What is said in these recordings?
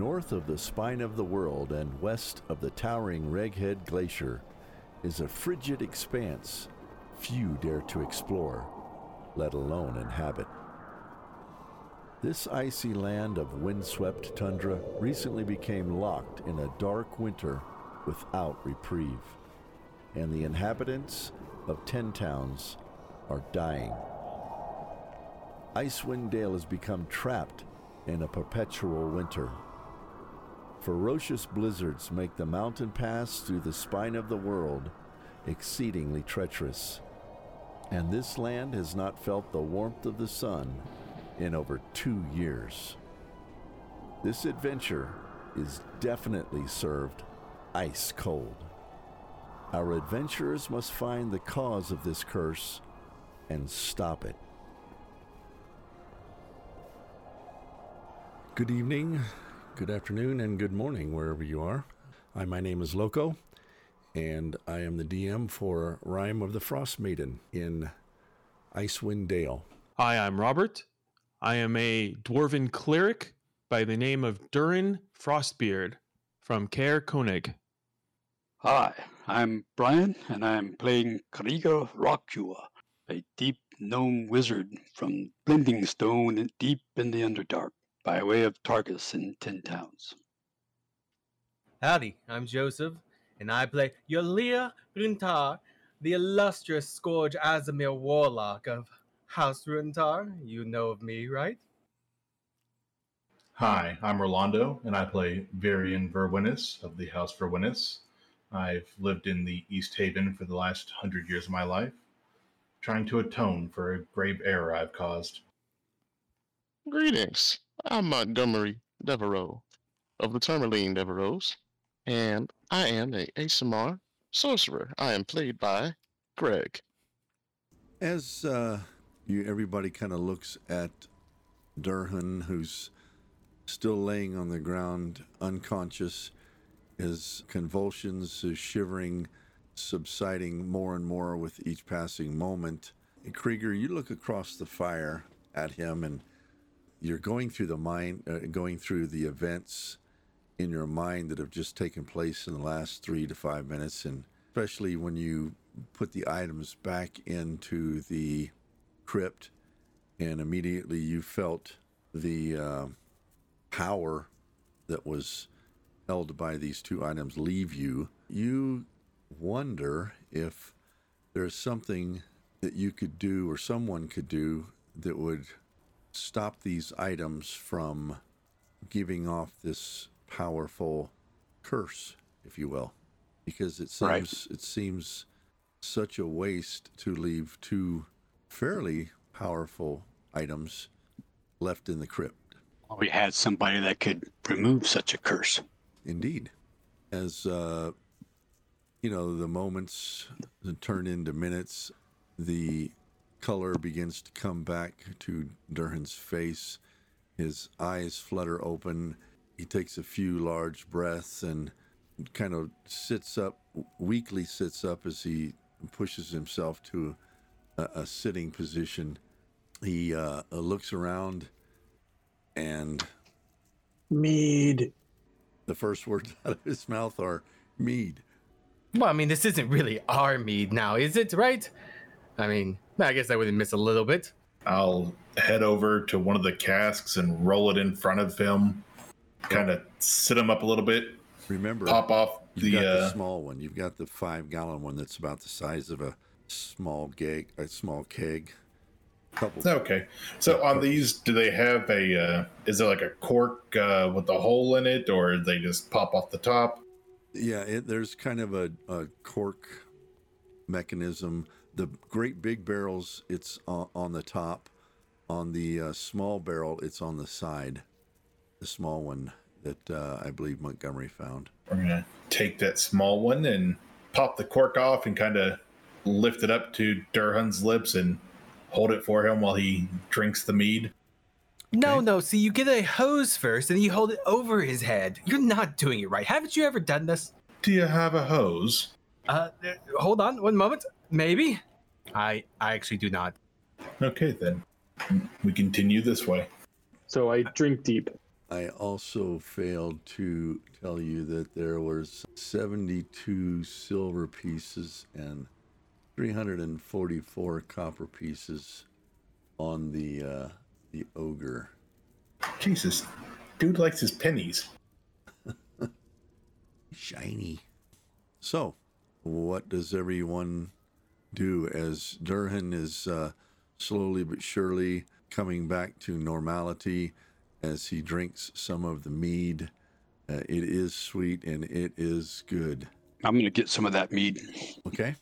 North of the spine of the world and west of the towering Reghed Glacier is a frigid expanse few dare to explore, let alone inhabit. This icy land of windswept tundra recently became locked in a dark winter without reprieve, and the inhabitants of ten towns are dying. Icewind Dale has become trapped in a perpetual winter. Ferocious blizzards make the mountain pass through the spine of the world exceedingly treacherous, and this land has not felt the warmth of the sun in over two years. This adventure is definitely served ice cold. Our adventurers must find the cause of this curse and stop it. Good evening, good afternoon, and good morning, wherever you are. Hi, my name is Loco, and I am the DM for Rime of the Frost Maiden in Icewind Dale. Hi, I'm Robert. I am a dwarven cleric by the name of Durin Frostbeard from Caer-Konig. Hi, I'm Brian, and I'm playing Krieger Rockjua, a deep gnome wizard from Blingdenstone deep in the Underdark by way of Targos in Ten Towns. Howdy, I'm Joseph, and I play Yolia Runtar, the illustrious Scourge Aasimar Warlock of House Runtar. You know of me, right? Hi, I'm Rolando, and I play Varian Verwinnis of the House Verwinnis. I've lived in the East Haven for the last hundred years of my life, trying to atone for a grave error I've caused. Greetings. I'm Montgomery Devereaux of the Tourmaline Devereaux, and I am a ASMR sorcerer. I am played by Greg. As uh, you, everybody kind of looks at Durhan, who's still laying on the ground, unconscious, his convulsions, his shivering, subsiding more and more with each passing moment. And Krieger, you look across the fire at him, and you're going through the mind, uh, going through the events in your mind that have just taken place in the last three to five minutes, and especially when you put the items back into the crypt, and immediately you felt the uh, power that was held by these two items leave you. You wonder if there's something that you could do or someone could do that would stop these items from giving off this powerful curse, if you will, because it seems Right. it seems such a waste to leave two fairly powerful items left in the crypt. We had somebody that could remove such a curse. Indeed, as uh, you know, the moments turn into minutes. The color begins to come back to Durhan's face. His eyes flutter open. He takes a few large breaths and kind of sits up, weakly sits up as he pushes himself to a, a sitting position. He uh, looks around and Mead. the first words out of his mouth are mead. Well, I mean, this isn't really our mead now, is it? Right? I mean, I guess I wouldn't miss a little bit. I'll head over to one of the casks and roll it in front of him, kind of sit him up a little bit, Remember, pop off you've the. got the Uh, small one. You've got the five gallon one that's about the size of a small gig, a small keg. Couple. okay, so on these, do they have a? Uh, is it like a cork uh, with a hole in it, or they just pop off the top? Yeah, it, there's kind of a, a cork mechanism. The great big barrels, it's on, on the top. On the uh, small barrel, it's on the side. The small one that uh, I believe Montgomery found. We're gonna take that small one and pop the cork off and kind of lift it up to Durhan's lips and hold it for him while he drinks the mead. No, Okay. no. See, you get a hose first, and you hold it over his head. You're not doing it right. Haven't you ever done this? Do you have a hose? Uh, hold on, one moment. Maybe. I, I actually do not. Okay, then we continue this way. So I drink deep. I also failed to tell you that there was 72 silver pieces and 344 copper pieces on the uh, the ogre. Jesus, dude likes his pennies. Shiny. So, what does everyone do as Durhan is uh, slowly but surely coming back to normality as he drinks some of the mead? Uh, it is sweet and it is good. I'm gonna get some of that mead. Okay.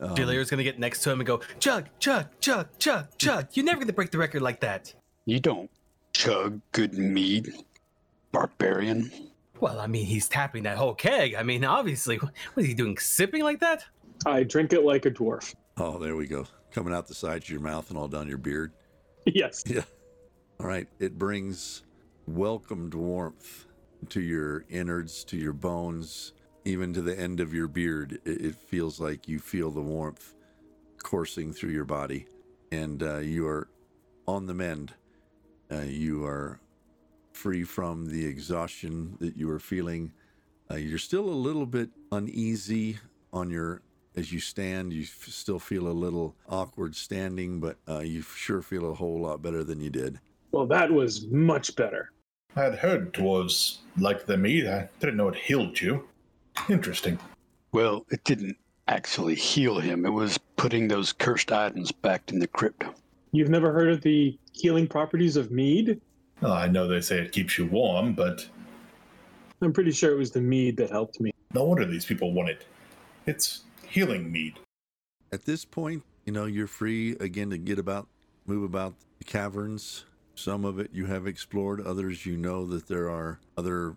Um, Villiers gonna get next to him and go, chug, chug, chug, chug, chug. You're never gonna break the record like that. You don't chug good mead, barbarian. Well, I mean, he's tapping that whole keg. I mean, obviously, what is he doing? Sipping like that? I drink it like a dwarf. oh, there we go. Coming out the sides of your mouth and all down your beard. Yes. Yeah. All right. It brings welcomed warmth to your innards, to your bones, even to the end of your beard. It, it feels like you feel the warmth coursing through your body, and uh, you are on the mend. Uh, you are free from the exhaustion that you are feeling. Uh, you're still a little bit uneasy on your as you stand. You f- still feel a little awkward standing, but uh, you sure feel a whole lot better than you did. Well, that was much better. I had heard dwarves liked the meat. I didn't know it healed you. Interesting. Well, it didn't actually heal him. It was putting those cursed items back in the crypt. You've never heard of the healing properties of mead? Well, I know they say it keeps you warm, but I'm pretty sure it was the mead that helped me. no wonder these people want it. It's healing mead. At this point, you know, you're free again to get about, move about the caverns. Some of it you have explored, others you know that there are other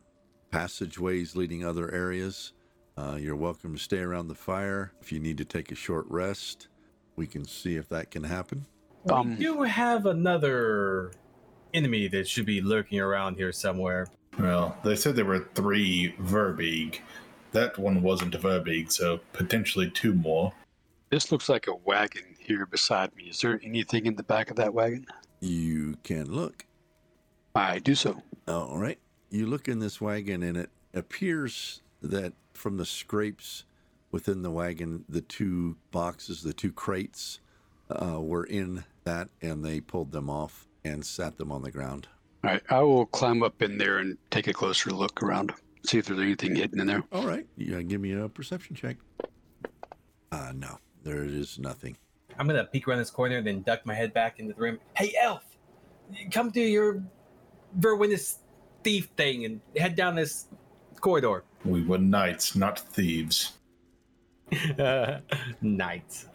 passageways leading other areas. Uh, you're welcome to stay around the fire. If you need to take a short rest, we can see if that can happen. Um, we do have another enemy that should be lurking around here somewhere. Well, they said there were three Verbeeg. That one wasn't a Verbeeg, so potentially two more. This looks like a wagon here beside me. Is there anything in the back of that wagon? You can look. I do so. All right. You look in this wagon, and it appears that from the scrapes within the wagon, the two boxes, the two crates, uh, were in that, and they pulled them off and sat them on the ground. All right, I will climb up in there and take a closer look around, see if there's anything hidden in there. All right. You gotta give me a perception check. Uh, no, there is nothing. I'm gonna peek around this corner, then duck my head back into the room. Hey, Elf, come do your Verwinus thief thing and head down this corridor. We were knights, not thieves. Night.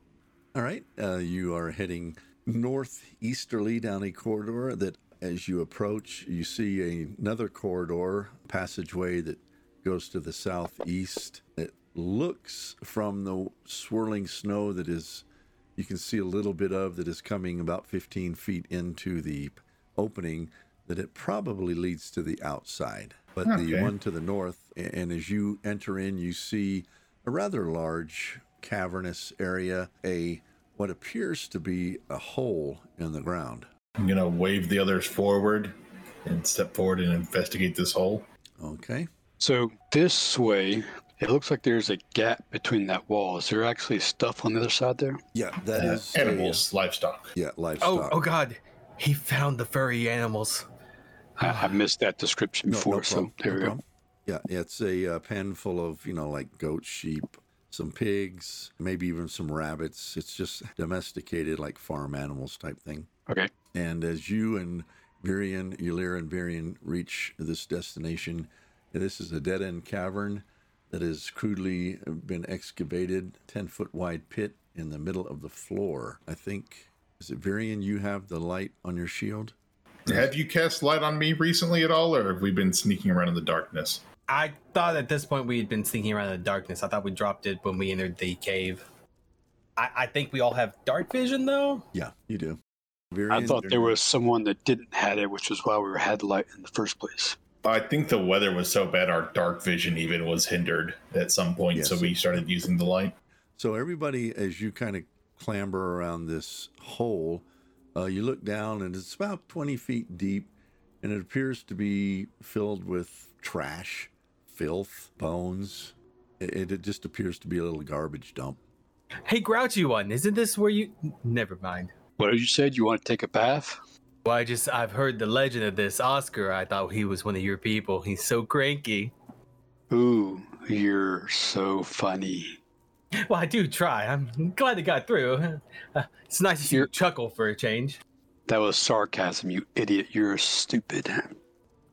All right. Uh, you are heading northeasterly down a corridor that, as you approach, you see another corridor, passageway that goes to the southeast. It looks from the swirling snow that is, you can see a little bit of that is coming about 15 feet into the opening, that it probably leads to the outside. But the one to the north, and as you enter in, you see a rather large cavernous area, a what appears to be a hole in the ground. I'm gonna wave the others forward and step forward and investigate this hole. Okay. So this way, it looks like there's a gap between that wall. Is there actually stuff on the other side there? Yeah, that Uh, is a- animals, livestock. yeah, livestock. Oh, oh God, he found the furry animals. I, I missed that description No- no before, so there no we go. Yeah, it's a uh, pen full of you know like goats, sheep, some pigs, maybe even some rabbits. It's just domesticated like farm animals type thing. Okay. And as you and Virian, Eulir and Virian reach this destination, this is a dead end cavern that has crudely been excavated, 10 foot wide pit in the middle of the floor. I think, is it Virian, you have the light on your shield? Have you cast light on me recently at all, or have we been sneaking around in the darkness? I thought at this point we had been sneaking around in the darkness. I thought we dropped it when we entered the cave. I, I think we all have dark vision though. Yeah, you do. I thought there was someone that didn't have it, which was why we were had light in the first place. I think the weather was so bad our dark vision even was hindered at some point, so we started using the light. So everybody, as you kind of clamber around this hole, uh, you look down and it's about 20 feet deep, and it appears to be filled with trash, filth, bones. It, it just appears to be a little garbage dump. Hey, grouchy one, isn't this where you? Never mind. What you said? You want to take a bath? Well, I just I've heard the legend of this Oscar. I thought he was one of your people. He's so cranky. Ooh, you're so funny. Well, I do try. I'm glad it got through. Uh, it's nice to see you chuckle for a change. That was sarcasm, you idiot. You're stupid.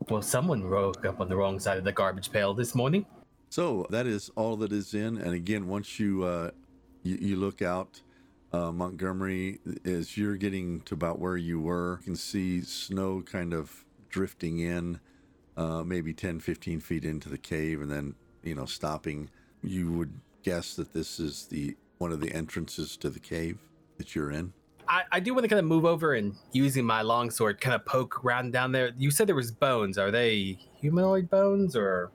Well, someone woke up on the wrong side of the garbage pail this morning. So that is all that is in. And again, once you uh, you, you look out, uh, Montgomery, as you're getting to about where you were, you can see snow kind of drifting in, uh, maybe 10, 15 feet into the cave, and then you know stopping. You would guess that this is the one of the entrances to the cave that you're in. I, I do want to kind of move over and using my longsword, kind of poke around down there. You said there was bones. Are they humanoid bones or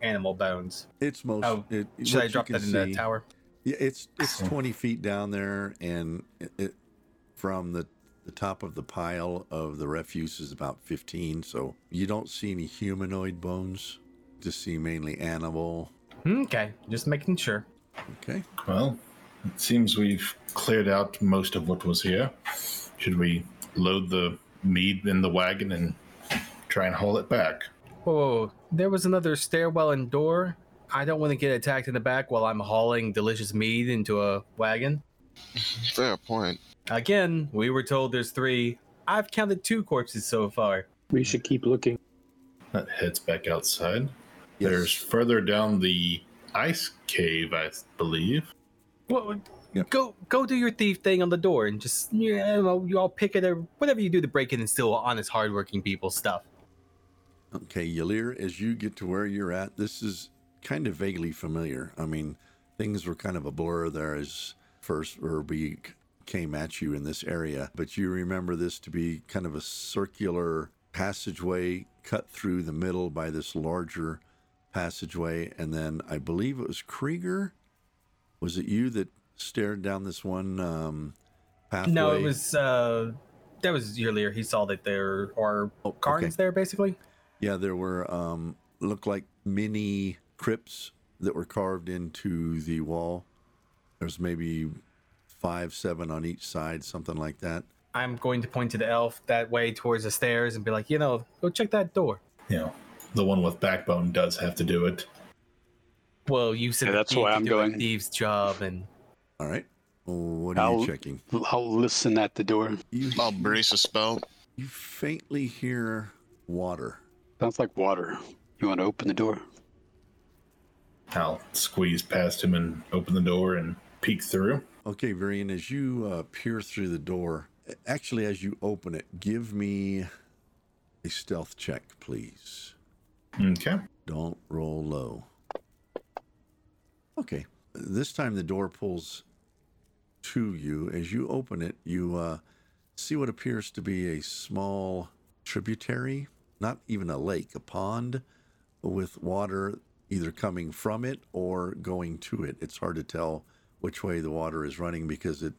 animal bones? It's most. Oh, it, Should I drop that in the tower? Yeah, it's it's 20 feet down there, and it, it from the the top of the pile of the refuse is about 15. So you don't see any humanoid bones. Just see mainly animal. Hmm, okay, just making sure. Okay. Well, it seems we've cleared out most of what was here. Should we load the mead in the wagon and try and haul it back? Whoa, whoa, whoa. there was another stairwell and door. I don't want to get attacked in the back while I'm hauling delicious mead into a wagon. Fair point. Again, we were told there's three. I've counted two corpses so far. We should keep looking. That heads back outside. Yes. There's further down the ice cave, I believe. Well, Yep. go go do your thief thing on the door and just you know you all pick it or whatever you do to break in and steal honest, hardworking people's stuff. Okay, Yalir, as you get to where you're at, this is kind of vaguely familiar. I mean, things were kind of a blur there as first we came at you in this area, but you remember this to be kind of a circular passageway cut through the middle by this larger passageway. And then I believe it was Krieger. Was it you that stared down this one um, pathway? No, it was uh that was earlier. He saw that there are Oh, okay. there basically. Yeah, there were um, looked like mini crypts that were carved into the wall. There's maybe five, seven on each side, something like that. I'm going to point to the elf that way towards the stairs and be like, you know, go check that door. You know, the one with backbone does have to do it. Well, you said Yeah, that's thief why I'm do a going. Thief's job, and All right. What are you I'll- checking? I'll listen at the door. You, I'll brace a spell. you faintly hear water. Sounds like water. You want to open the door? I'll squeeze past him and open the door and peek through. Okay, Varian, as you uh, peer through the door, actually, as you open it, give me a stealth check, please. Okay. Don't roll low. Okay. This time the door pulls to you. As you open it, you uh, see what appears to be a small tributary, not even a lake, a pond with water either coming from it or going to it. It's hard to tell which way the water is running because it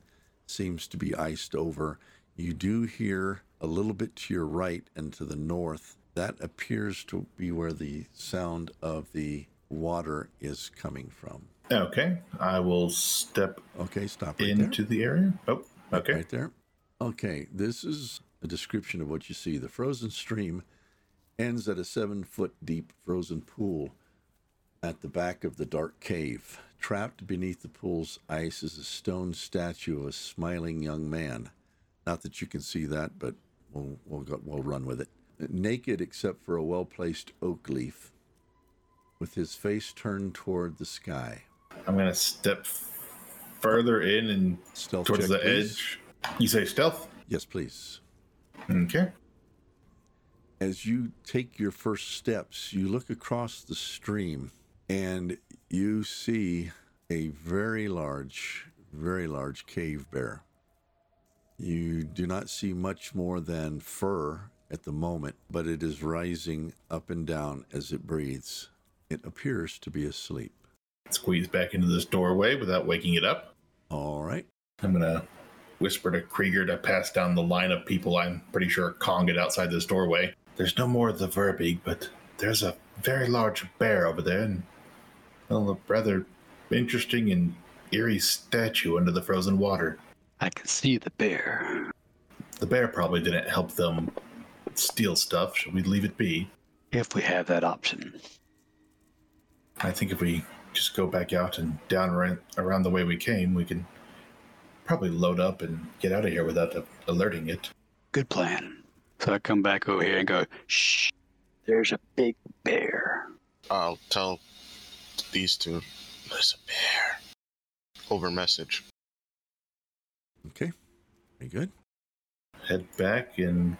seems to be iced over. You do hear a little bit to your right and to the north. That appears to be where the sound of the water is coming from. Okay. I will step Okay, stop right into there. the area. Oh, okay. Right there. Okay, this is a description of what you see. The frozen stream ends at a seven foot deep frozen pool at the back of the dark cave. Trapped beneath the pool's ice is a stone statue of a smiling young man. Not that you can see that, but we'll, we'll, go, we'll run with it. Naked except for a well placed oak leaf, with his face turned toward the sky. I'm going to step further in and Stealth towards check, the please. edge. You say stealth? Yes, please. Okay. as you take your first steps, you look across the stream and you see a very large, very large cave bear. You do not see much more than fur at the moment, but it is rising up and down as it breathes. It appears to be asleep. Squeeze back into this doorway without waking it up. All right. I'm going to whisper to Krieger to pass down the line of people I'm pretty sure conged outside this doorway. There's no more of the Verbeeg, but there's a very large bear over there, and well, a rather interesting and eerie statue under the frozen water. I can see the bear. The bear probably didn't help them steal stuff. Should we leave it be? If we have that option. I think if we just go back out and down around, around the way we came, we can probably load up and get out of here without a- alerting it. Good plan. So I come back over here and go, shh, there's a big bear. I'll tell these two there's a bear. Over message. Okay. Very good. Head back and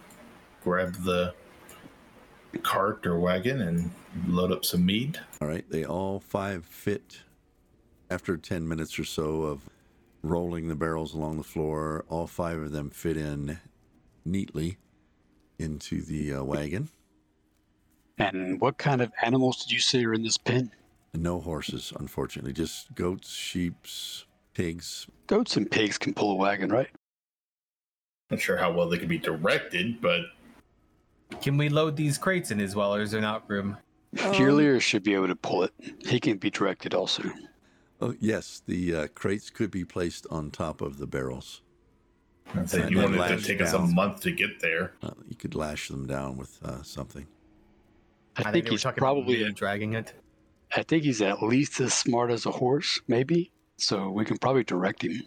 grab the cart or wagon and load up some mead. All right. They all five fit after 10 minutes or so of rolling the barrels along the floor. All five of them fit in neatly into the uh, wagon. And what kind of animals did you say are in this pen? No horses, unfortunately. Just goats, sheeps, pigs. Goats and pigs can pull a wagon, right? Not sure how well they can be directed, but Can we load these crates in as well, or is there not room? Your Um, leader should be able to pull it. He can be directed also. Oh, yes. The uh, crates could be placed on top of the barrels. I'd say you wanted to lash take us a month to get there. Uh, you could lash them down with uh, something. I, I think they were he's talking probably. dragging it. I think he's at least as smart as a horse, maybe. So we can probably direct him.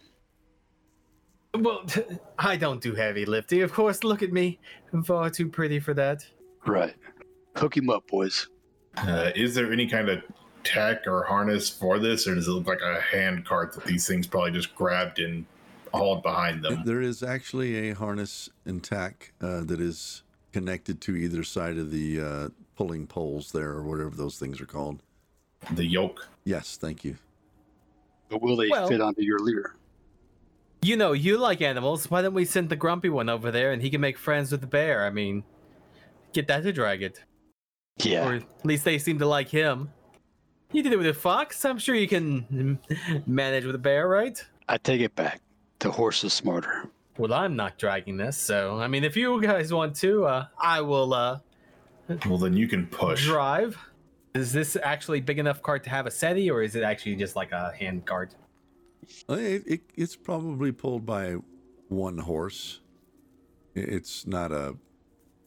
Well, I don't do heavy lifting. Of course, look at me. I'm far too pretty for that. Right. Hook him up, boys. Uh, is there any kind of tack or harness for this, or does it look like a hand cart that these things probably just grabbed and hauled behind them? There is actually a harness and tack uh, that is connected to either side of the uh, pulling poles there, or whatever those things are called. The yoke. Yes, thank you. But will they Well- fit onto your leader? You know, you like animals. Why don't we send the grumpy one over there and he can make friends with the bear? I mean, get that to drag it. Yeah. Or at least they seem to like him. You did it with a fox. I'm sure you can manage with a bear, right? I take it back. The horse is smarter. Well, I'm not dragging this, so I mean, if you guys want to, uh, I will uh, Well, then you can push. drive. Is this actually big enough cart to have a settee, or is it actually just like a hand cart? Uh, It, it, it's probably pulled by one horse. It's not a,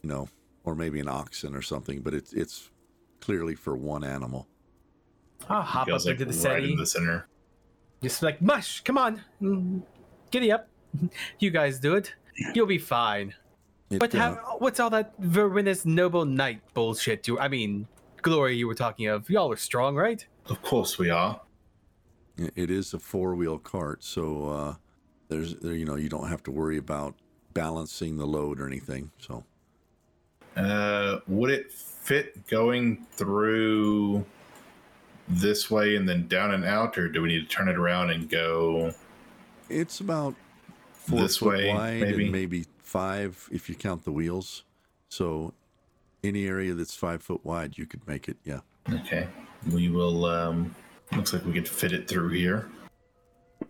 you know, or maybe an oxen or something, but it's it's clearly for one animal. I'll hop Goes, up like, into the right settee. in the center. Just like, mush, come on, mm, giddy up. You guys do it. You'll be fine. It, But uh, have, what's all that Verwinus Noble Knight bullshit? You, I mean, glory you were talking of. Y'all are strong, right? Of course we are. it is a four wheel cart, so uh, there's there, you know you don't have to worry about balancing the load or anything. So Uh, would it fit going through this way and then down and out, or do we need to turn it around and go? it's about four This foot way, wide maybe? and maybe five if you count the wheels. So any area that's five foot wide, you could make it. Yeah. Okay, we will. Um, looks like we could fit it through here.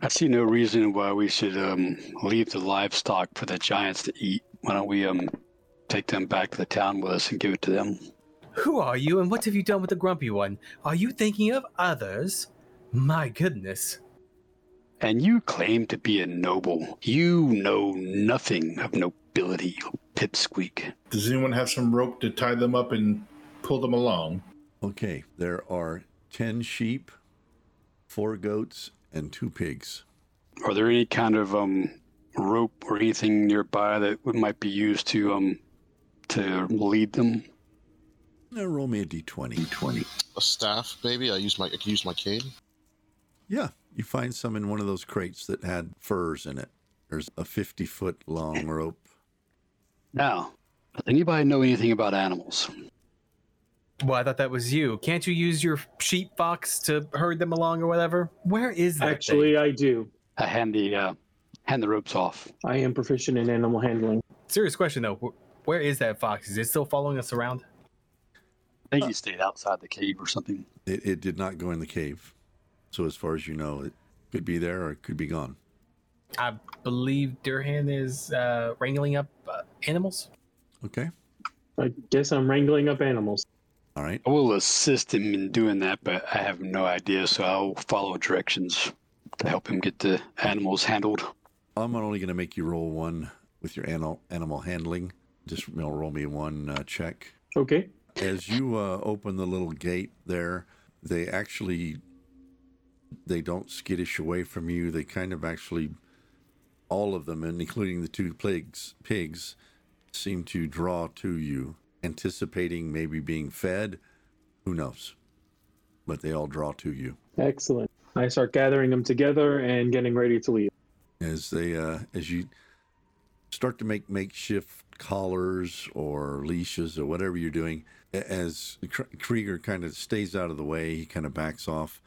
I see no reason why we should um, leave the livestock for the giants to eat. Why don't we um, take them back to the town with us and give it to them? Who are you, and what have you done with the grumpy one? Are you thinking of others? My goodness. And you claim to be a noble. You know nothing of nobility, you pipsqueak. Does anyone have some rope to tie them up and pull them along? Okay. There are 10 sheep, four goats, and two pigs. Are there any kind of um, rope or anything nearby that might be used to um, to lead them? Now roll me a d20. d20. A staff, maybe. I use my I can use my cane. Yeah. You find some in one of those crates that had furs in it. There's a 50 foot long rope. Now, does anybody know anything about animals? Well, I thought that was you. Can't you use your sheep fox to herd them along or whatever? Where is that? Actually, I do. I hand the uh, hand the ropes off. I am proficient in animal handling. serious question though. Where is that fox? Is it still following us around? I think he stayed outside the cave or something. It, it did not go in the cave. So as far as you know, it could be there or it could be gone. I believe Durhan is uh, wrangling up uh, animals. Okay. I guess I'm wrangling up animals. All right. I will assist him in doing that, but I have no idea, so I'll follow directions to help him get the animals handled. I'm only going to make you roll one with your animal animal handling. Just you know, roll me one uh, check. Okay. As you uh, open the little gate there, they actually they don't skittish away from you. They kind of actually, all of them, and including the two pigs, pigs, seem to draw to you, anticipating maybe being fed. Who knows? But they all draw to you Excellent. I start gathering them together and getting ready to leave. as they uh, as you start to make makeshift collars or leashes or whatever you're doing. As Krieger kind of stays out of the way, he kind of backs off.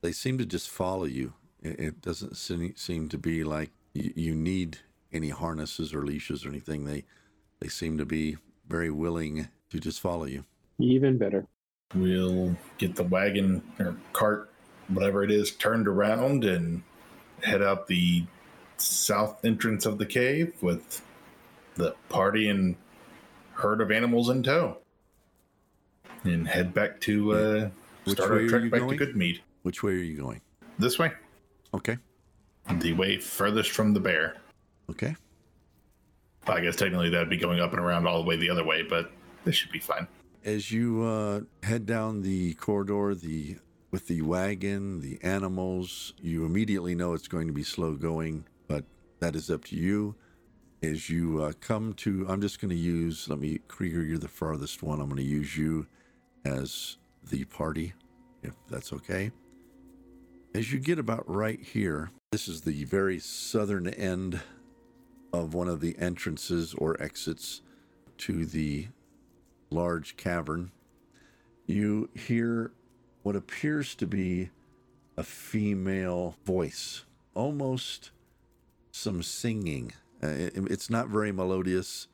They seem to just follow you. It, doesn't seem, seem to be like you, you need any harnesses or leashes or anything. They they seem to be very willing to just follow you. Even better. We'll get the wagon or cart, whatever it is, turned around and head out the south entrance of the cave with the party and herd of animals in tow. And head back to uh, Which start way our trek back going? to Goodmead. Which way are you going? This way, Okay. the way furthest from the bear. Okay. I guess technically that'd be going up and around all the way the other way, but this should be fine. as you uh, head down the corridor, the with the wagon, the animals, you immediately know it's going to be slow going, but that is up to you. As you uh, come to, I'm just going to use. Let me, Krieger, you're the farthest one. I'm going to use you as the party, if that's okay. As you get about right here, this is the very southern end of one of the entrances or exits to the large cavern, you hear what appears to be a female voice, almost some singing. Uh, it- it's not very melodious.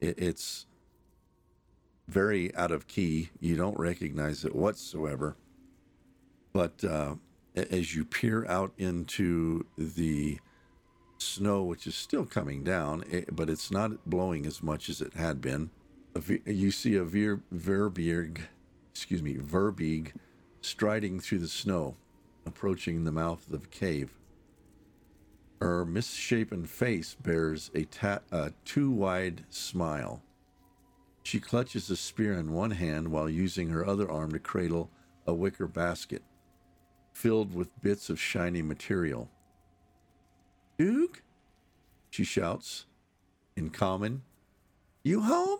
It, it's very out of key. You don't recognize it whatsoever. But uh, as you peer out into the snow, which is still coming down, eh, but it's not blowing as much as it had been, you see a Ver, Verbeeg, excuse me, Verbeeg striding through the snow, approaching the mouth of the cave. Her misshapen face bears a, ta- a too wide smile. She clutches a spear in one hand while using her other arm to cradle a wicker basket filled with bits of shiny material. Duke? She shouts in common. You home?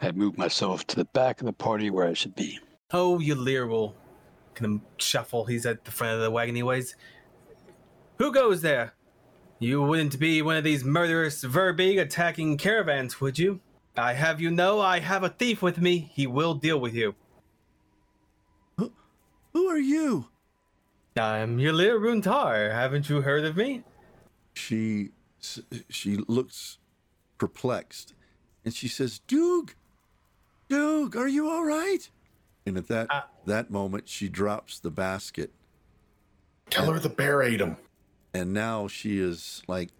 I moved myself to the back of the party where I should be. Oh, Yalir will kind of shuffle. He's at the front of the wagon, anyways. Who goes there? You wouldn't be one of these murderous Verbeeg attacking caravans, would you? I have you know I have a thief with me. He will deal with you. Who who are you? I'm Yalir Runtar. Haven't you heard of me? She she looks perplexed, and she says, "Doog, Doog, are you all right?" And at that Uh, that moment, she drops the basket, Tell her the bear ate him. and now she is like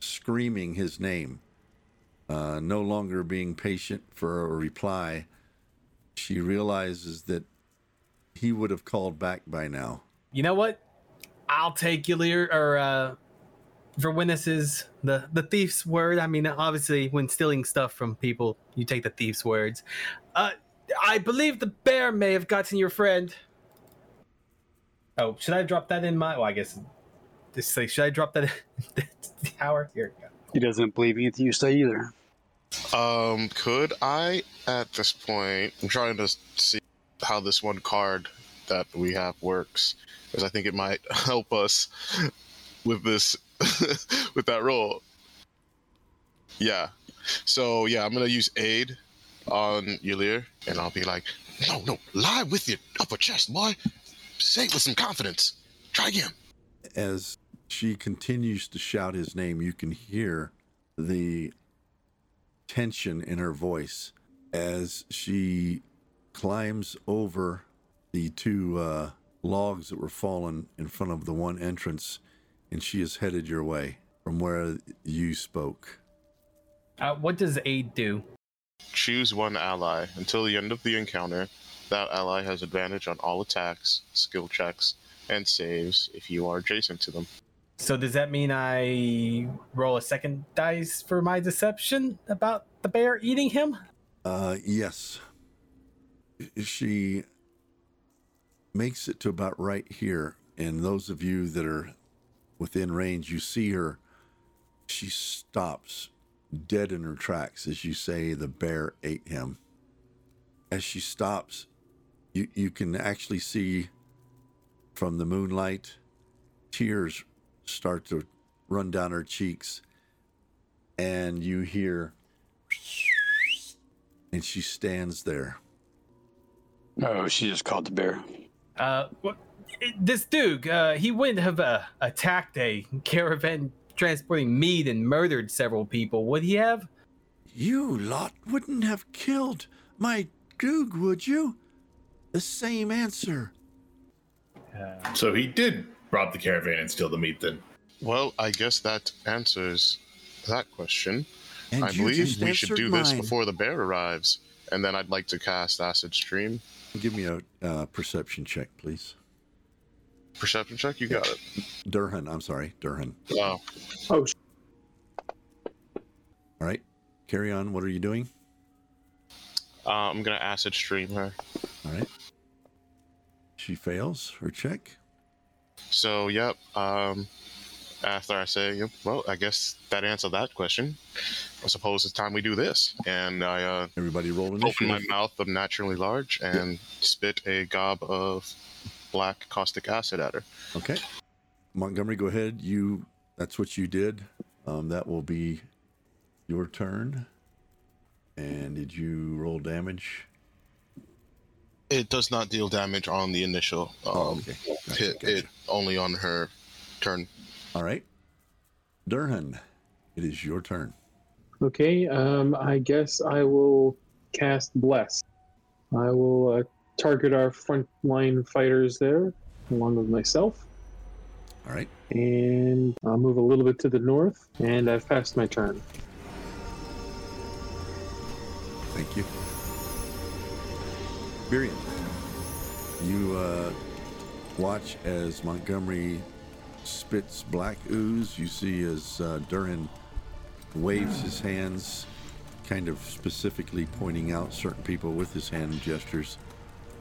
screaming his name, uh, no longer being patient for a reply. She realizes that he would have called back by now. You know what? I'll take Yalir or uh Verwinnis's the the thief's word. I mean, obviously, when stealing stuff from people, you take the thief's words. Uh, I believe the bear may have gotten your friend. Oh, should I drop that in my? Well, I guess. Just say, should I drop that in the tower? Here we go. He doesn't believe anything you say either. Um, could I at this point? I'm trying to see how this one card that we have works, because I think it might help us with this with that roll. Yeah. So yeah, I'm gonna use aid on Yulir, and I'll be like, no, no, lie with your upper chest, boy. Say it with some confidence. Try again. as she continues to shout his name, you can hear the tension in her voice as she climbs over the two uh, logs that were fallen in front of the one entrance, and she is headed your way from where you spoke. Uh, what does aid do? choose one ally. Until the end of the encounter, that ally has advantage on all attacks, skill checks, and saves if you are adjacent to them. So does that mean I roll a second dice for my deception about the bear eating him? Uh, yes. She makes it to about right here. And those of you that are within range, you see her. She stops dead in her tracks as you say the bear ate him. As she stops, you, you can actually see from the moonlight tears start to run down her cheeks. And you hear and she stands there. Oh, she just caught the bear. Uh, what? This dude, uh, he wouldn't have uh, attacked a caravan transporting meat and murdered several people, would he have? You lot wouldn't have killed my Goog, would you? The same answer. Uh, So he did rob the caravan and steal the meat then. Well, I guess that answers that question. And I believe we should answered do this before the bear arrives, and then I'd like to cast Acid Stream. Give me a uh, perception check, please. Perception check, you got it. Durhan, I'm sorry, Durhan. Wow. Oh, sh- All right, carry on. What are you doing? Uh, I'm gonna Acid Stream her. All right. She fails her check. So, yep. Um, after I say, yep, well, I guess that answered that question. I suppose it's time we do this. And I uh, Everybody roll open my mouth I'm unnaturally large and spit a gob of black caustic acid at her. Okay. Montgomery, go ahead. You. That's what you did. Um, that will be your turn. And did you roll damage? It does not deal damage on the initial um, Oh, okay. Gotcha, hit. gotcha. It only on her turn. All right. Durhan, it is your turn. okay. Um, I guess I will cast Bless. I will uh, target our frontline fighters there, along with myself, All right. and I'll move a little bit to the north. And I've passed my turn. Thank you. Miriam, you uh, watch as Montgomery spits black ooze. You see as uh, Durin waves his hands, kind of specifically pointing out certain people with his hand gestures,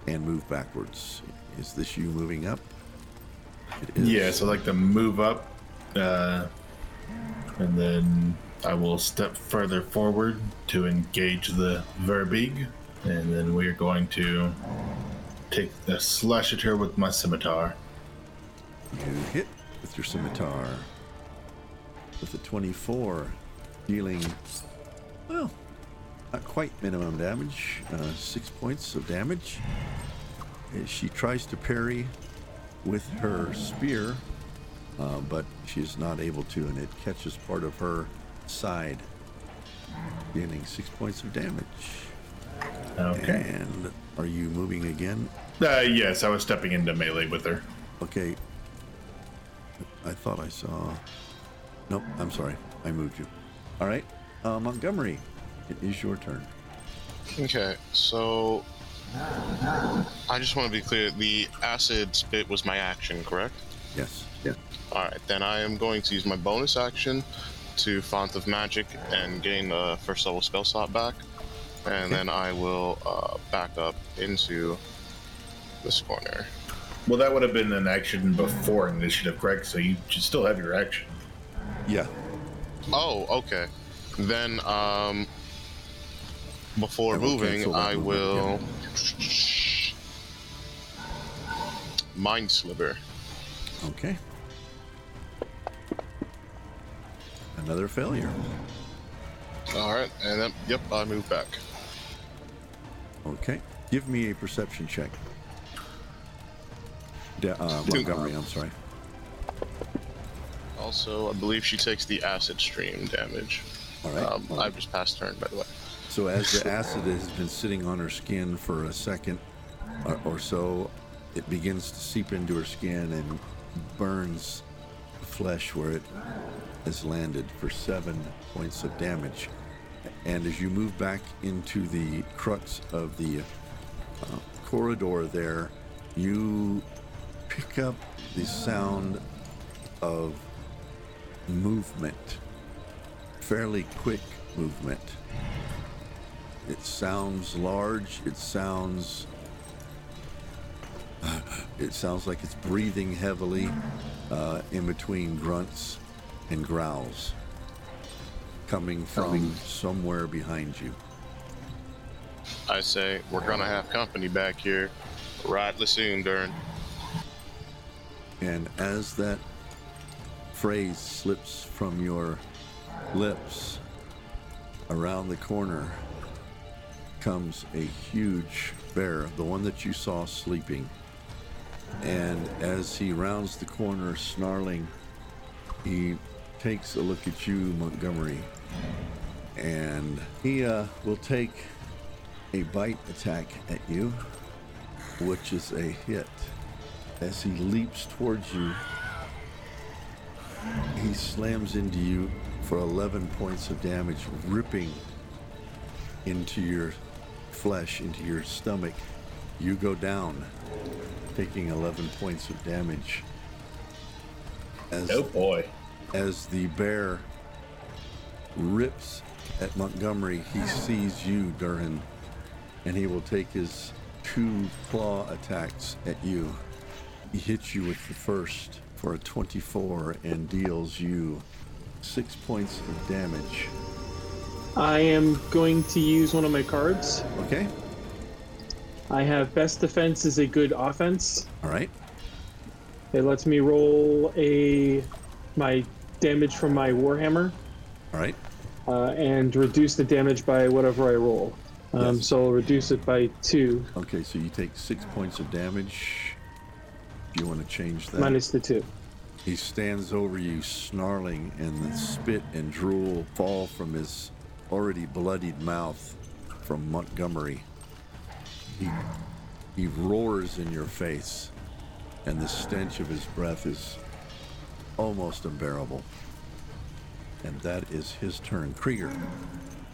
and move backwards. Is this you moving up? Yeah, so like to move up, uh, and then I will step further forward to engage the Verbeeg, and then we are going to take a slash at her with my scimitar. You hit with your scimitar with a 24, dealing, well, not quite minimum damage, uh, six points of damage. As She tries to parry with her spear, uh, but she is not able to, and it catches part of her side, dealing six points of damage. Okay. And are you moving again? Uh, yes, I was stepping into melee with her. Okay. I thought I saw. Nope, I'm sorry. I moved you. All right. Uh, Montgomery, it is your turn. Okay, so I just want to be clear. The acid spit was my action, correct? Yes. Yeah. All right, then I am going to use my bonus action to Font of Magic and gain the first level spell slot back, and then I will uh, back up into this corner. Well, that would have been an action before initiative, correct? So you should still have your action. Yeah. Oh, okay. Then, um, before moving, I movement, will mind sliver. Okay. Another failure. All right, and then yep, I move back. Okay. Give me a perception check. Da- uh, Montgomery, I'm sorry. Also, I believe she takes the acid stream damage. All right. Um, all right. I've just passed turn, by the way. So as the acid has been sitting on her skin for a second or, or so, it begins to seep into her skin and burns the flesh where it has landed for seven points of damage. And as you move back into the crux of the uh, corridor there, you pick up the sound of movement, fairly quick movement. It sounds large, it sounds it sounds like it's breathing heavily uh, in between grunts and growls coming from somewhere behind you. I say we're gonna have company back here right soon, Durin. And as that phrase slips from your lips, around the corner comes a huge bear, the one that you saw sleeping. And as he rounds the corner, snarling, he takes a look at you, Montgomery. And he uh, will take a bite attack at you, which is a hit. As he leaps towards you, he slams into you for 11 points of damage, ripping into your flesh, into your stomach. You go down, taking 11 points of damage. As, Oh boy. as the bear rips at Montgomery, he sees you, Durhan, and he will take his two claw attacks at you. He hits you with the first for a 24 and deals you six points of damage. I am going to use one of my cards. Okay? I have best defense is a good offense. All right. It lets me roll a my damage from my warhammer All right. uh, and reduce the damage by whatever I roll. Um, Yes. So I'll reduce it by two Okay, so you take six points of damage. Do you want to change that? minus the two. He stands over you, snarling, and the spit and drool fall from his already bloodied mouth from Montgomery. He, he roars in your face, and the stench of his breath is almost unbearable. And that is his turn. Krieger.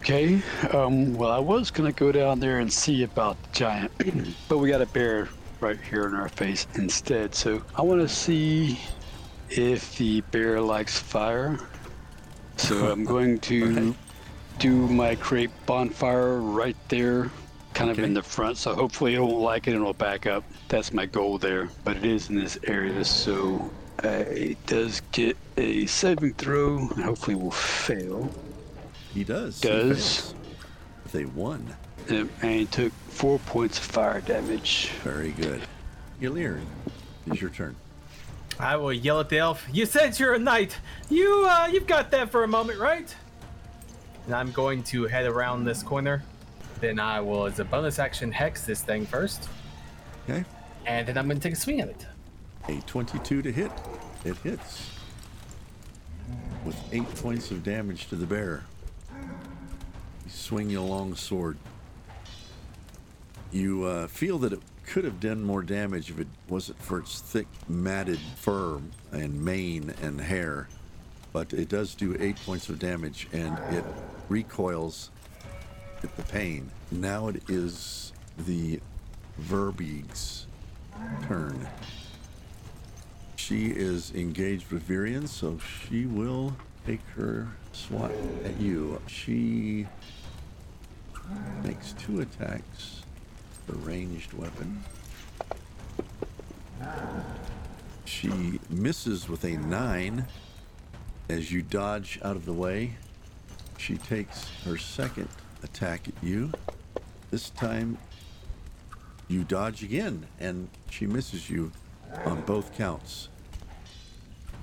Okay. Um, well, I was gonna go down there and see about the giant, but we got a bear right here in our face instead. So I want to see if the bear likes fire. So I'm going to do my create bonfire right there, kind of in the front. So hopefully it won't like it and it'll back up. That's my goal there. But it is in this area, so uh, it does get a saving throw. and Hopefully will fail. He does. He Does. fails. With a one. Yep, and he took four points of fire damage. Very good. Illyrian, it's your turn. I will yell at the elf. You said you're a knight. You, uh, you've got that for a moment, right? And I'm going to head around this corner. Then I will, as a bonus action, hex this thing first, Okay. and then I'm going to take a swing at it. A 22 to hit. It hits. With eight points of damage to the bear. You swing your long sword. You uh, feel that it could have done more damage if it wasn't for its thick, matted fur and mane and hair. But it does do eight points of damage and it recoils at the pain. Now it is the Verbeeg's turn. She is engaged with Virian, so she will take her swat at you. She makes two attacks. The ranged weapon. She misses with a nine. As you dodge out of the way, she takes her second attack at you. This time, you dodge again, and she misses you on both counts.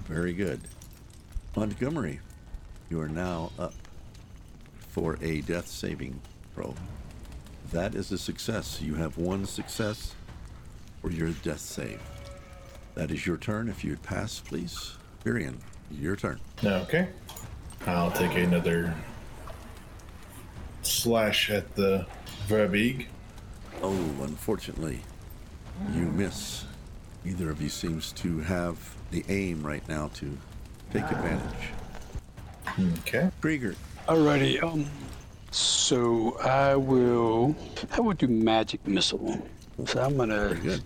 Very good. Montgomery, you are now up for a death saving throw. That is a success. You have one success for your death save. That is your turn. If you would pass, please. Virian, your turn. Okay. I'll take another slash at the Verbeeg. Oh, unfortunately, you miss. Either of you seems to have the aim right now to take advantage. Okay. Krieger, Alrighty, um, So I will. I will do magic missile. So I'm gonna good.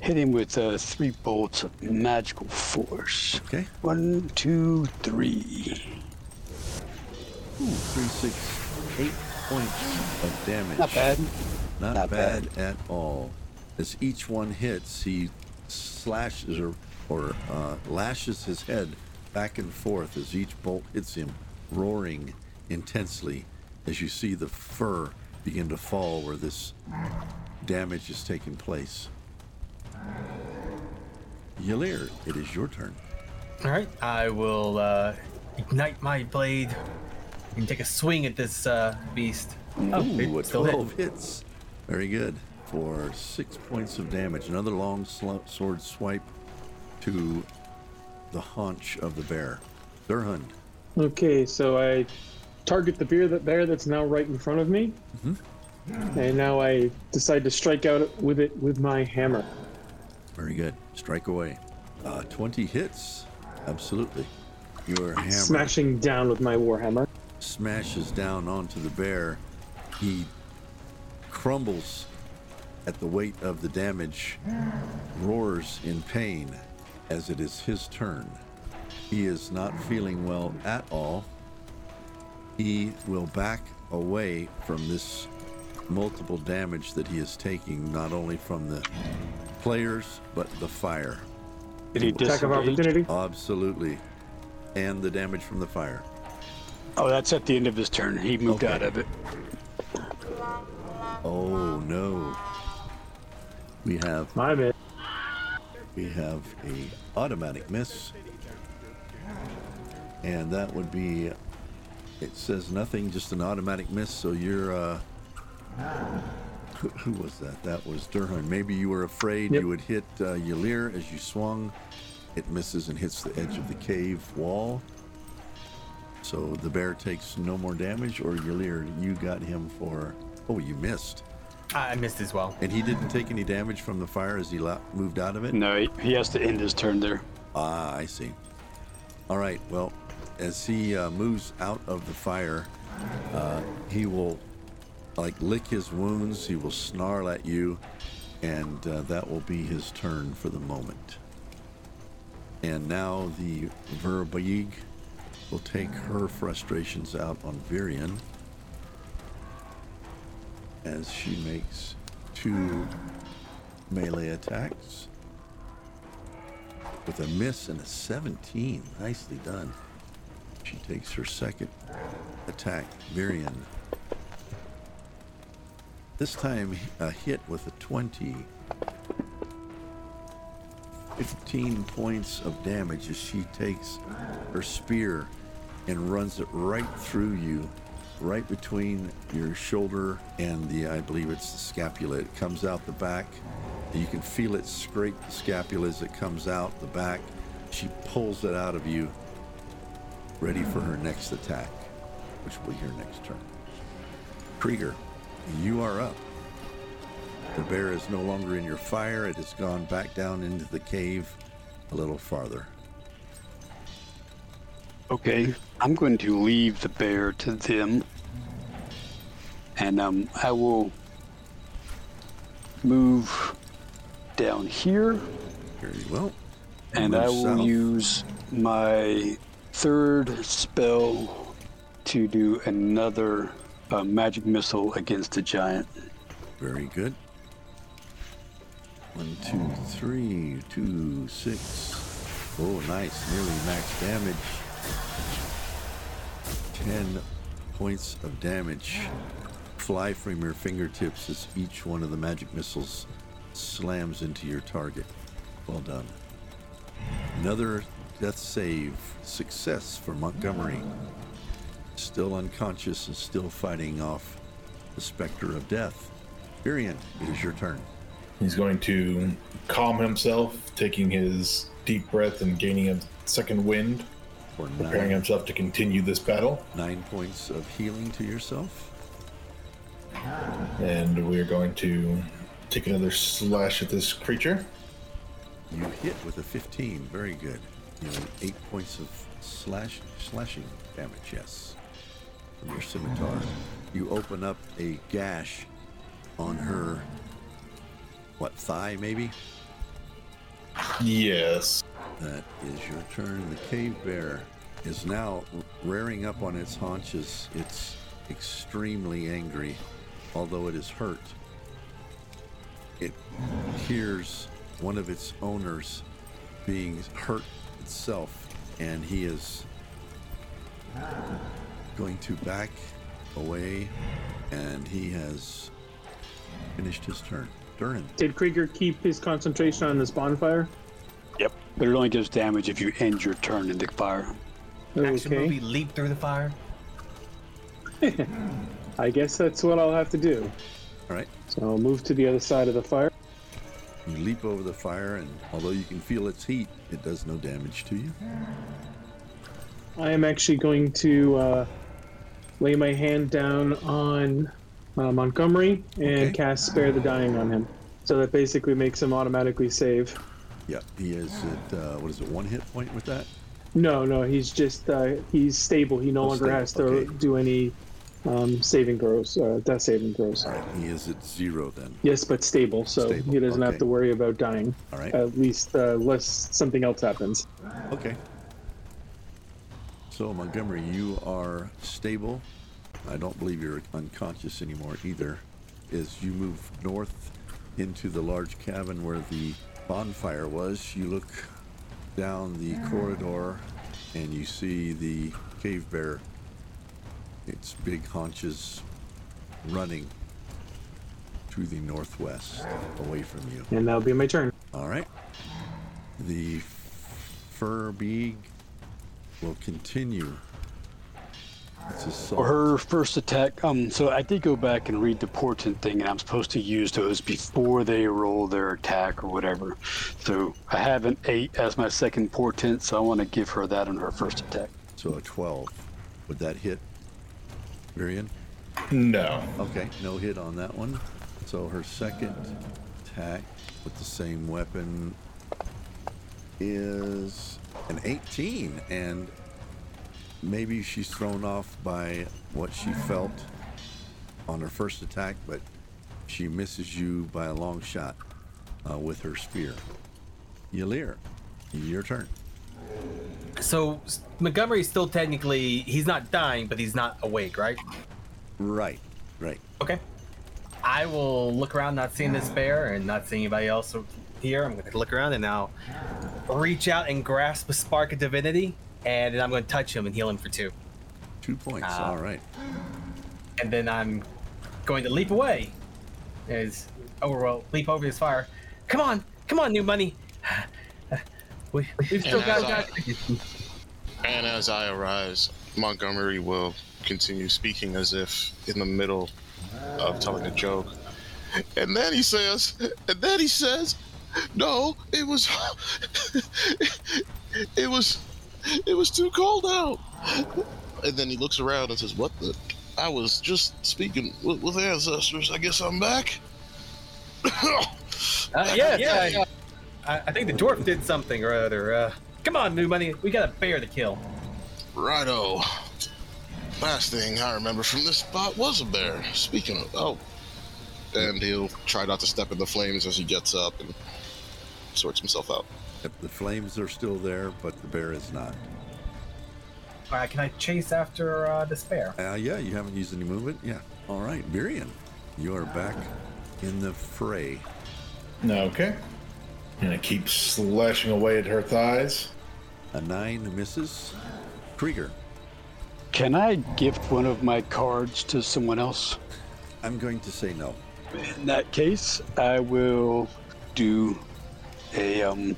hit him with uh, three bolts of magical force. Okay. One, two, three. Ooh, three, six, eight points of damage. Not bad. Not, Not bad, bad. at all. As each one hits, he slashes or, or uh, lashes his head back and forth as each bolt hits him, roaring intensely as you see the fur begin to fall where this damage is taking place. Yalir, it is your turn. All right, I will uh, ignite my blade and take a swing at this uh, beast. Oh, Ooh, a it's still hit. 12 hits. Very good. For six points of damage. Another long sl- sword swipe to the haunch of the bear. Durhund. Okay, so I target the bear that bear that's now right in front of me, and now I decide to strike out with it with my hammer. Very good. Strike away. Uh, 20 hits. Absolutely. Your hammer Smashing down with my warhammer. Smashes down onto the bear. He crumbles at the weight of the damage, roars in pain as it is his turn. He is not feeling well at all. He will back away from this multiple damage that he is taking, not only from the players, but the fire. Did he Attack of opportunity. Absolutely. And the damage from the fire. Oh, that's at the end of his turn. He moved Okay. out of it. Oh no. We have My bad. we have a automatic miss. And that would be it says nothing, just an automatic miss, so you're uh who, who was that? That was Durhan. Maybe you were afraid Yep. you would hit uh, Yalir as you swung. It misses and hits the edge of the cave wall. So the bear takes no more damage, or Yalir, you got him for. Oh, you missed. I missed as well. And he didn't take any damage from the fire as he la- moved out of it? No, he, he has to end his turn there. Ah, I see. All right. Well, as he uh, moves out of the fire, uh, he will like lick his wounds. He will snarl at you, and uh, that will be his turn for the moment. And now the Verbeeg will take her frustrations out on Virion as she makes two melee attacks with a miss and a 17. Nicely done. She takes her second attack, Virion. This time a hit with a 20. 15 points of damage as she takes her spear and runs it right through you, right between your shoulder and the, I believe it's the scapula. It comes out the back. You can feel it scrape the scapula as it comes out the back. She pulls it out of you, ready for her next attack, which will be her next turn. Krieger, you are up. The bear is no longer in your fire. It has gone back down into the cave a little farther. Okay, I'm going to leave the bear to them, and um, I will move down here, Very well. and Move I will south. use my third spell to do another uh, magic missile against the giant. Very good. One, two, three, two, six. Oh, nice. Nearly max damage. Ten points of damage fly from your fingertips as each one of the magic missiles slams into your target. Well done. Another death save success for Montgomery. Still unconscious and still fighting off the specter of death. Virion, it is your turn. He's going to calm himself, taking his deep breath and gaining a second wind, For preparing nine, himself to continue this battle. nine points of healing to yourself. And we're going to take another slash at this creature. You hit with a 15. Very good. You know, eight points of slash slashing damage, yes. From your scimitar. you open up a gash on her, what, thigh maybe? Yes. That is your turn. The cave bear is now rearing up on its haunches. It's extremely angry, although it is hurt. It hears one of its owners being hurt itself, and he is going to back away, and he has finished his turn. Durin. Did Krieger keep his concentration on this bonfire? Yep. But it only does damage if you end your turn in the fire. Action Okay. movie leap through the fire. I guess that's what I'll have to do. All right. So I'll move to the other side of the fire. You leap over the fire, and although you can feel its heat, it does no damage to you. I am actually going to uh, lay my hand down on uh, Montgomery and Okay. cast Spare the Dying on him. So that basically makes him automatically save. Yep, he is at uh, what is it, one hit point with that? No, no, he's just uh, he's stable. He no Oh, longer stable, has to okay. do any um, saving throws, uh, death saving throws. All right, he is at zero then. Yes, but stable, so Stable, he doesn't have to worry about dying. All right, At least uh, unless something else happens. okay. So Montgomery, you are stable. I don't believe you're unconscious anymore either. As you move north into the large cabin where the bonfire was, you look down the uh-huh. corridor and you see the cave bear, its big haunches running to the northwest away from you. And that'll be my turn. All right. The Verbeeg will continue its assault. Or her first attack. Um, so I did go back and read the portent thing, and I'm supposed to use those before they roll their attack or whatever. So I have an eight as my second portent, so I want to give her that on her first attack. So a 12. Would that hit Virion? No. Okay, no hit on that one. So her second attack with the same weapon is an 18. And maybe she's thrown off by what she felt on her first attack, but she misses you by a long shot uh, with her spear. Yalir, your turn. So Montgomery's still technically he's not dying, but he's not awake, right? Right, right. Okay. I will look around, not seeing this bear and not seeing anybody else here. I'm going to look around and now reach out and grasp a spark of divinity, and then I'm going to touch him and heal him for two. Two points. Ah. All right. And then I'm going to leap away. As over, well, leap over his fire. Come on, come on, new money. We, we've still And got. as got And as I arise, Montgomery will continue speaking as if in the middle of telling a joke. And then he says, and then he says, no, it was, it was, it was too cold out. And then he looks around and says, what the? I was just speaking with, with ancestors. I guess I'm back. Uh, yeah, yeah. I, I think the dwarf did something or other. Uh, come on, new money. We got a bear to kill. Righto. Last thing I remember from this spot was a bear. Speaking of, oh. And he'll try not to step in the flames as he gets up and sorts himself out. Yep, the flames are still there, but the bear is not. All right, can I chase after uh, this bear? Uh, yeah, you haven't used any movement? Yeah. All right, Virion, you are back in the fray. Okay. Gonna keep slashing away at her thighs. A nine misses. Krieger, Can I gift one of my cards to someone else? I'm going to say no. In that case, I will do a um,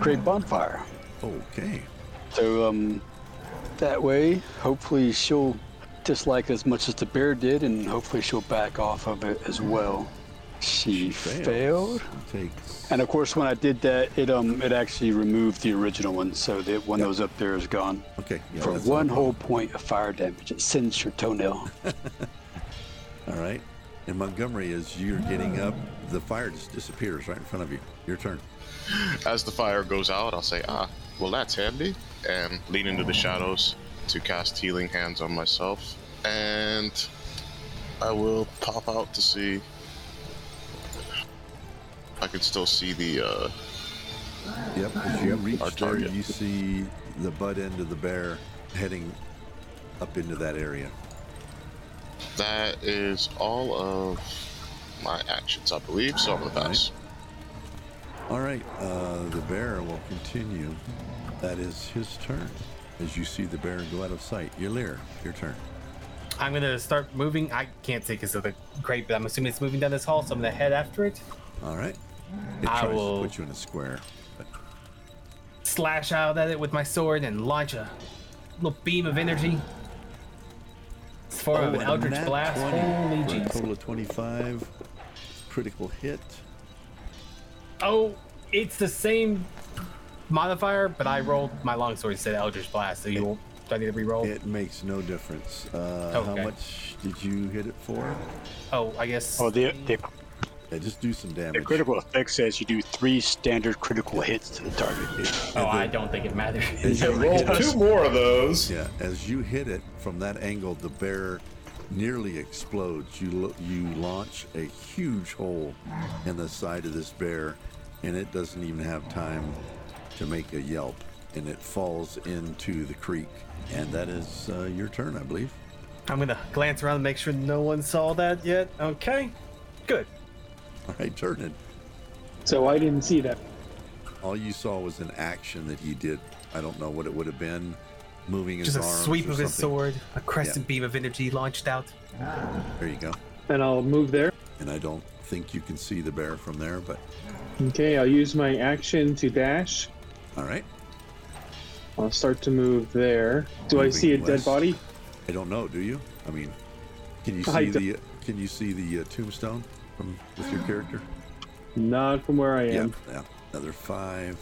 create bonfire. Okay. So um, that way, hopefully she'll dislike as much as the bear did, and hopefully she'll back off of it as well. She, fails. failed. Takes. And of course, when I did that, it um it actually removed the original one, so that one that was up there is gone. Okay. Yeah, For one whole point of fire damage, it sends your toenail. All right. And Montgomery, as you're getting up, the fire just disappears right in front of you. Your turn. As the fire goes out, I'll say, ah, well, that's handy. And lean into the shadows to cast healing hands on myself. And I will pop out to see. I can still see the. uh Yep. As you reach Our there, target. you see the butt end of the bear heading up into that area. That is all of my actions, I believe. So I'm gonna pass. All right. Uh, the bear will continue. That is his turn. As you see the bear go out of sight, Yalir, your turn. I'm gonna start moving. I can't see because of the crate, but I'm assuming it's moving down this hall, so I'm gonna head after it. All right. It I tries will- to put you in a square. But Slash out at it with my sword and launch a little beam of energy. It's form of Oh, an Eldritch Blast. 20 Holy jeez. total of 25. Critical hit. Oh, it's the same modifier, but I rolled my longsword instead of Eldritch Blast, so you won't. Do I need to re-roll? It makes no difference. Uh, How much did you hit it for? Oh, I guess. Oh, the, the, Yeah, just do some the damage. critical effect says you do three standard critical hits to the target. oh, I don't think it matters. You Roll two more of those. Yeah, as you hit it from that angle, the bear nearly explodes. You lo- you launch a huge hole in the side of this bear, and it doesn't even have time to make a yelp, and it falls into the creek. And that is uh, your turn, I believe. I'm gonna glance around and make sure no one saw that yet. Okay, good. All right, turn it. So I didn't see that. All you saw was an action that he did. I don't know what it would have been. Moving his Just a sweep or of his sword, a crescent beam of energy launched out. There you go. And I'll move there. And I don't think you can see the bear from there, but Okay, I'll use my action to dash. all right. I'll start to move there. Do I see a dead body? I don't know. Do you? I mean, can you I see don't- the Can you see the uh, tombstone from with your character? Not from where I am. Yeah. Another five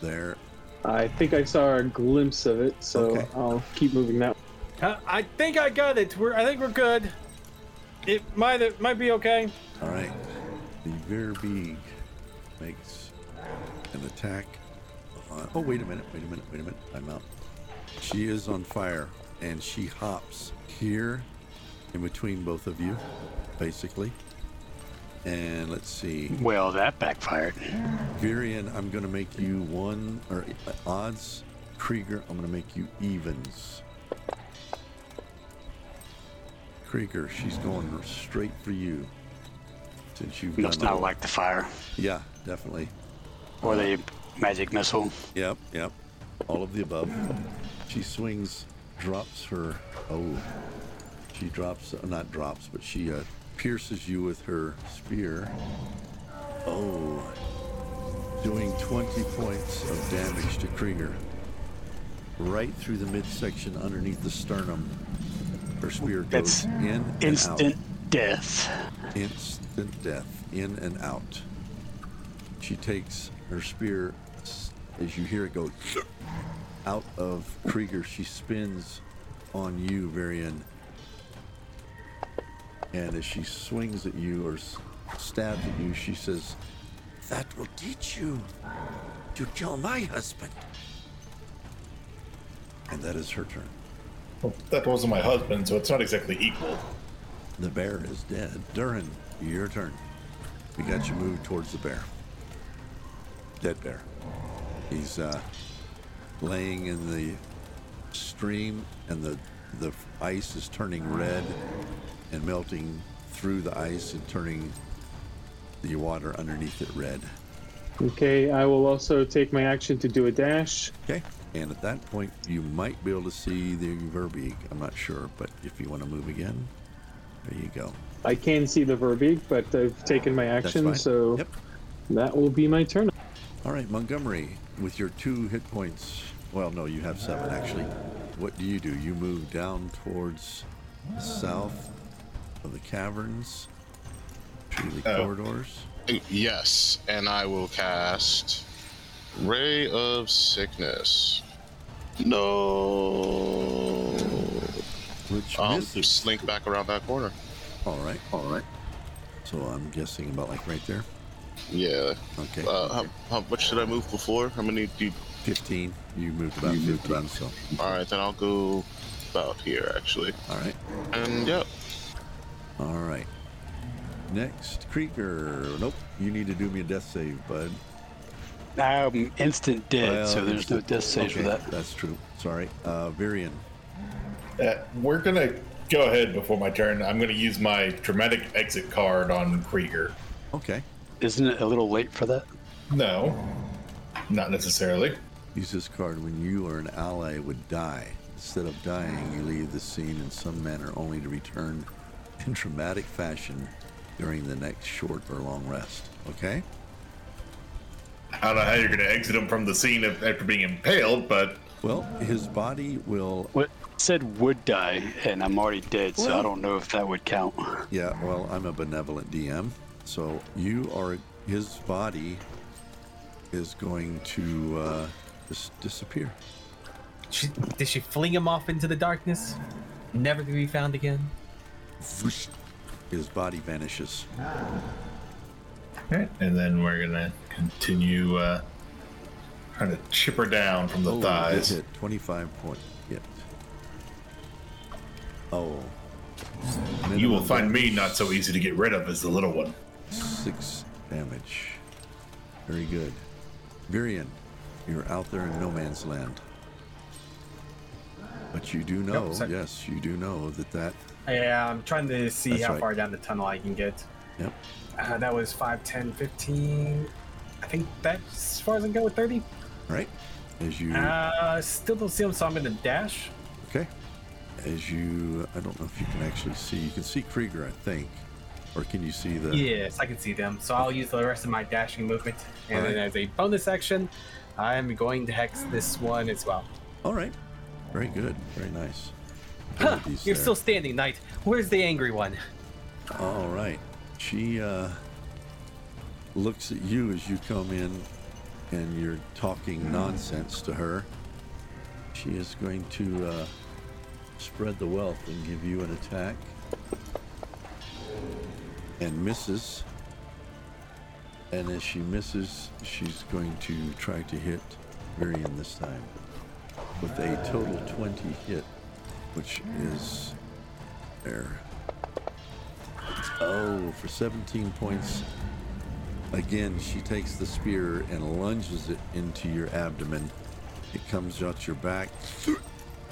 there. I think I saw a glimpse of it, so Okay. I'll keep moving that. Uh, I think I got it. We're. I think we're good. It might. It might be okay. All right. The Verbeeg makes an attack. On, oh, wait a minute. Wait a minute. Wait a minute. I'm out. She is on fire, and she hops here, in between both of you, basically. And let's see. Well, that backfired. Virian, I'm going to make you one or uh, odds. Krieger, I'm going to make you evens. Krieger, she's going straight for you. Since you've Must done not like the fire Yeah, definitely. or the magic missile. Yep, yep. All of the above. She swings, drops her. Oh, she drops. Uh, not drops, but she uh, pierces you with her spear. Oh, doing 20 points of damage to Krieger. Right through the midsection underneath the sternum. Her spear goes That's in and Instant out. Death. Instant death, in and out. She takes her spear, as you hear it go out of Krieger, she spins on you, Varian. And as she swings at you or stabs at you, she says, That will teach you to kill my husband. And that is her turn. Well, that wasn't my husband, so it's not exactly equal. The bear is dead. Durin, your turn. We got you moved towards the bear. Dead bear. He's uh, laying in the stream, and the the ice is turning red and melting through the ice and turning the water underneath it red. Okay, I will also take my action to do a dash. Okay. And at that point, you might be able to see the Verbeeg. I'm not sure, but if you want to move again, there you go. I can see the Verbeeg, but I've taken my action, so Yep. that will be my turn. All right, Montgomery, with your two hit points. Well, no, you have seven actually. What do you do? You move down towards the south of the caverns to the Oh. corridors. Yes, and I will cast Ray of Sickness. No. Which Um, misses. slink back around that corner. All right, all right. So I'm guessing about like right there. Yeah. Okay. Uh, how, how much did I move before? How many do you... 15. You moved about 15, so. All right, then I'll go about here, actually. All right. And yeah, All right. Next, Krieger. Nope. You need to do me a death save, bud. I'm instant dead, Well, so there's no death save for that. That's true. Sorry. Uh, Virion. Uh, we're gonna go ahead before my turn. I'm gonna use my dramatic exit card on Krieger. Okay. Isn't it a little late for that? No, not necessarily. Use this card when you or an ally would die. Instead of dying, you leave the scene in some manner only to return in dramatic fashion during the next short or long rest. Okay? I don't know how you're gonna exit him from the scene of, after being impaled, but Well, his body will. What said would die, and I'm already dead, so I don't know if that would count. Yeah, well, I'm a benevolent DM. So you are. His body is going to uh, just disappear. She, did she fling him off into the darkness? Never to be found again? His body vanishes. and then we're gonna continue uh, trying to chip her down from the Oh, good thighs. hit. 25 point hit. Oh. You will Minimum find me not so easy to get rid of as the little one. Six damage. Very good. Virion, you're out there in no man's land. But you do know, sorry. yes, you do know that that. Yeah, I'm trying to see how right. far down the tunnel I can get. Yep. Uh, that was 5, 10, 15. I think that's as far as I can go with 30. All right. As you. Uh, still don't see him, so I'm going to dash. As you, I don't know if you can actually see. You can see Krieger, I think, or can you see the? Yes, I can see them. So I'll use the rest of my dashing movement. And Alright. then as a bonus action, I'm going to hex this one as well. All right. Very good. Very nice. Huh, you're there. still standing, Knight. Where's the angry one? All right. She uh, looks at you as you come in, and you're talking nonsense to her. She is going to uh, spread the wealth and give you an attack, and misses. And as she misses, she's going to try to hit Miriam this time with a total 20 hit, which is there. Oh, for 17 points. Again, she takes the spear and lunges it into your abdomen. It comes out your back.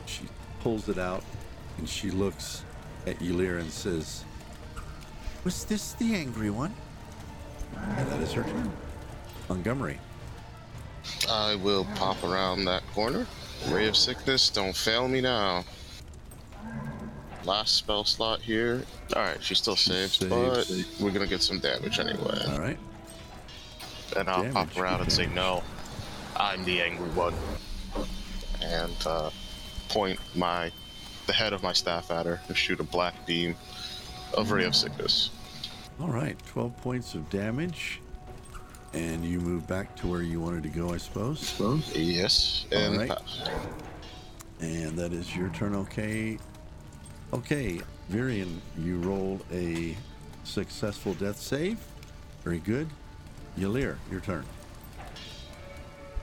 She pulls it out and she looks at Ylir and says, Was this the angry one? And that is her turn. Montgomery. I will pop around that corner. Ray of Sickness, don't fail me now. Last spell slot here. Alright, she still saves, saves. but we're gonna get some damage anyway. All right. And I'll pop around and say, no, I'm the angry one. And uh, point my the head of my staff at her and shoot a black beam of mm-hmm. Ray of Sickness. All right. 12 points of damage. And you move back to where you wanted to go, I suppose. Yes, and Alright. pass. And that is your turn, okay? Okay, Virian, you rolled a successful death save. Very good. Yalir, your turn.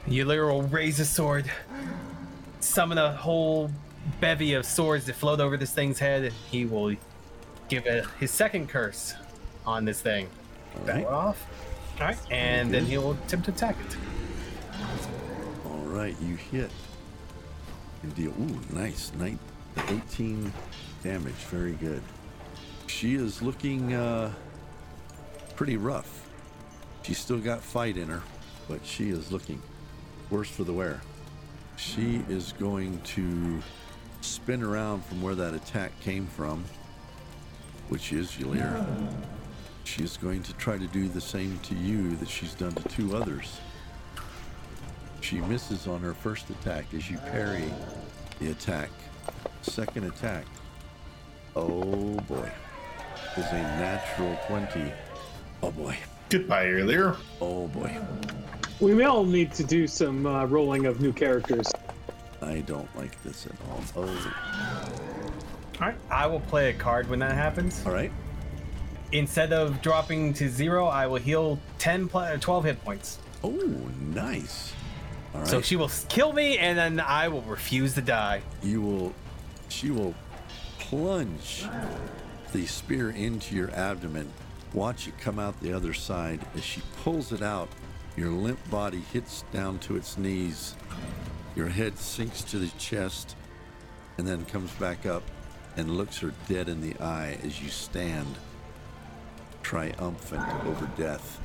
Ylir will raise his sword, summon a whole bevy of swords that float over this thing's head, and he will give a, his second curse on this thing. All That right. off. All right, and then he will attempt to attack it. All right, you hit. You deal. Ooh, nice. Night, 18 damage. Very good. She is looking uh, pretty rough. She's still got fight in her, but she is looking worse for the wear. She is going to spin around from where that attack came from, which is Yalir. She's going to try to do the same to you that she's done to two others. She misses on her first attack as you parry the attack. Second attack. Oh boy. Is a natural 20. Oh boy. Goodbye, earlier. Oh boy. We may all need to do some uh, rolling of new characters. I don't like this at all. Oh. All right, I will play a card when that happens. All right. Instead of dropping to zero, I will heal 10 pl- uh, 12 hit points. Oh, nice. All right. So she will kill me, and then I will refuse to die. you will she will plunge the spear into your abdomen. Watch it come out the other side. As she pulls it out, your limp body hits down to its knees. Your head sinks to the chest and then comes back up and looks her dead in the eye as you stand triumphant over death.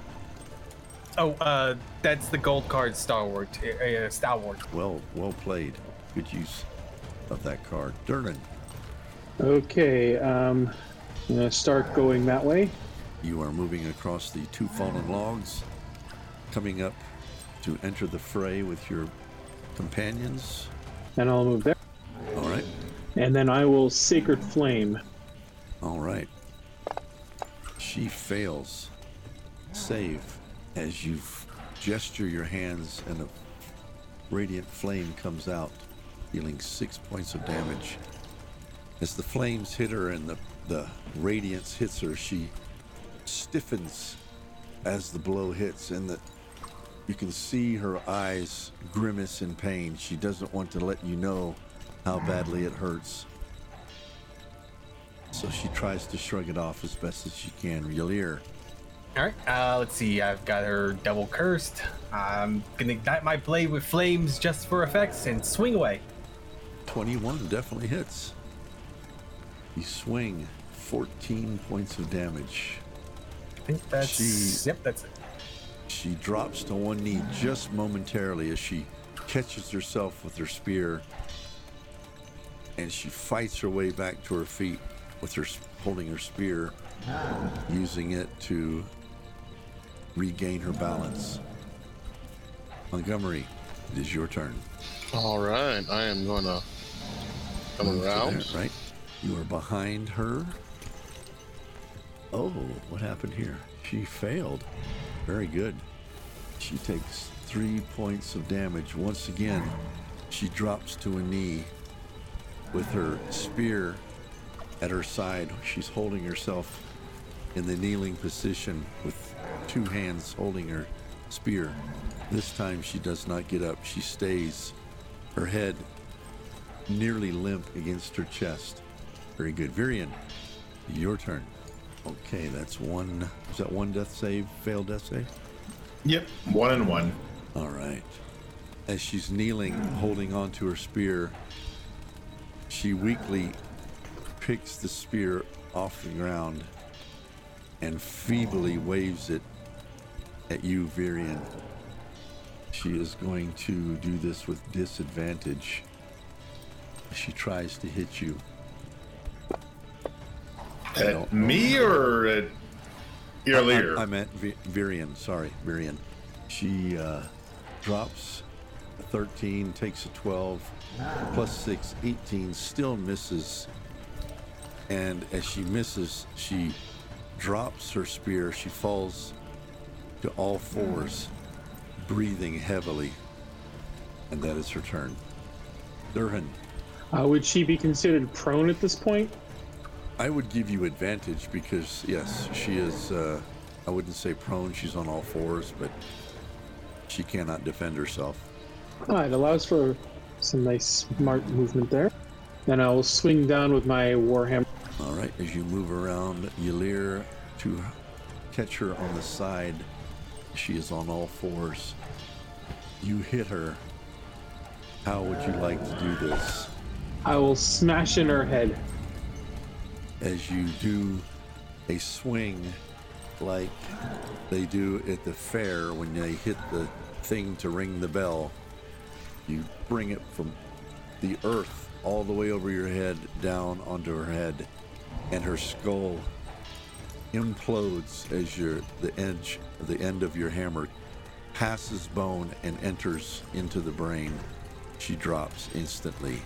Oh, uh, that's the gold card stalwart. Uh, uh, stalwart. Well, well played. Good use of that card. Durnan, Okay, um, I'm gonna start going that way. you are moving across the two fallen logs, coming up to enter the fray with your companions. And I'll move there. All right. And then I will Sacred Flame. All right. She fails. Save as you gesture your hands and a radiant flame comes out, dealing six points of damage. As the flames hit her and the, the radiance hits her, she stiffens as the blow hits, and that you can see her eyes grimace in pain. She doesn't want to let you know how badly it hurts. So she tries to shrug it off as best as she can. Yalir, All right. Uh, let's see. I've got her double cursed. I'm gonna ignite my blade with flames just for effects and swing away. 21 definitely hits. You swing 14 points of damage. I think that's. She- Yep, that's it. She drops to one knee just momentarily as she catches herself with her spear and she fights her way back to her feet with her holding her spear, using it to regain her balance. Montgomery, it is your turn. All right, I am gonna come Move to around. right? You are behind her. Oh, what happened here? She failed. Very good. She takes three points of damage. Once again, she drops to a knee with her spear at her side. She's holding herself in the kneeling position with two hands holding her spear. This time she does not get up. She stays, her head nearly limp against her chest. Very good. Virian, your turn. Okay, that's one. Is that one death save? Failed death save? Yep, one and one. All right. As she's kneeling, holding onto her spear, she weakly picks the spear off the ground and feebly waves it at you, Virian. She is going to do this with disadvantage. She tries to hit you. At me or at your leader? I, I meant Vi- Virian. Sorry, Virian. She uh, drops a 13, takes a 12, plus 6, 18, still misses. And as she misses, she drops her spear. She falls to all fours, breathing heavily. And that is her turn. Durhan, Uh, would she be considered prone at this point? I would give you advantage because, yes, she is, uh, I wouldn't say prone, she's on all fours, but she cannot defend herself. Ah, it allows for some nice smart movement there. Then I'll swing down with my warhammer. All right, as you move around Yalir to catch her on the side, she is on all fours. You hit her. How would you like to do this? I will smash in her head. As you do a swing like they do at the fair when they hit the thing to ring the bell, you bring it from the earth all the way over your head down onto her head, and her skull implodes as your the edge the end of your hammer passes bone and enters into the brain. She drops instantly,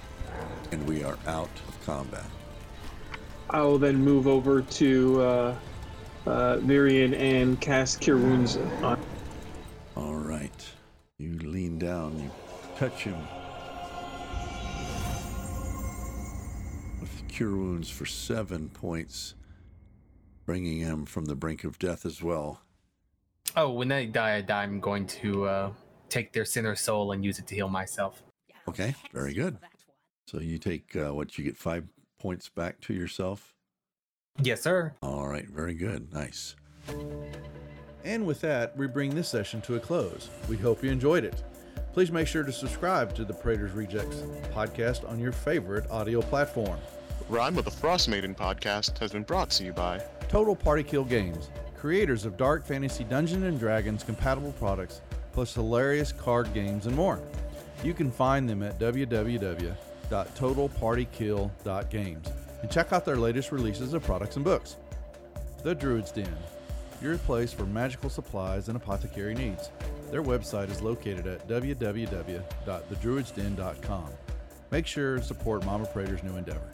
and we are out of combat. I will then move over to uh, uh, Virian and cast Cure Wounds on. All right. You lean down, you touch him with cure wounds for seven points, bringing him from the brink of death as well. Oh, when they die, I die. I'm going to uh, take their sinner soul and use it to heal myself. Okay, very good. So you take uh, what you get five points back to yourself. Yes, sir. All right, very good. Nice. And with that, we bring this session to a close. We hope you enjoyed it. Please make sure to subscribe to the Praetors Rejects podcast on your favorite audio platform. Rime with the Frost Maiden podcast has been brought to you by Total Party Kill Games, creators of dark fantasy Dungeons and Dragons compatible products, plus hilarious card games and more. You can find them at www.totalpartykill.games and check out their latest releases of products and books. The Druid's Den, your place for magical supplies and apothecary needs. Their website is located at www.thedruidsden.com. Make sure to support Mama Prater's new endeavor.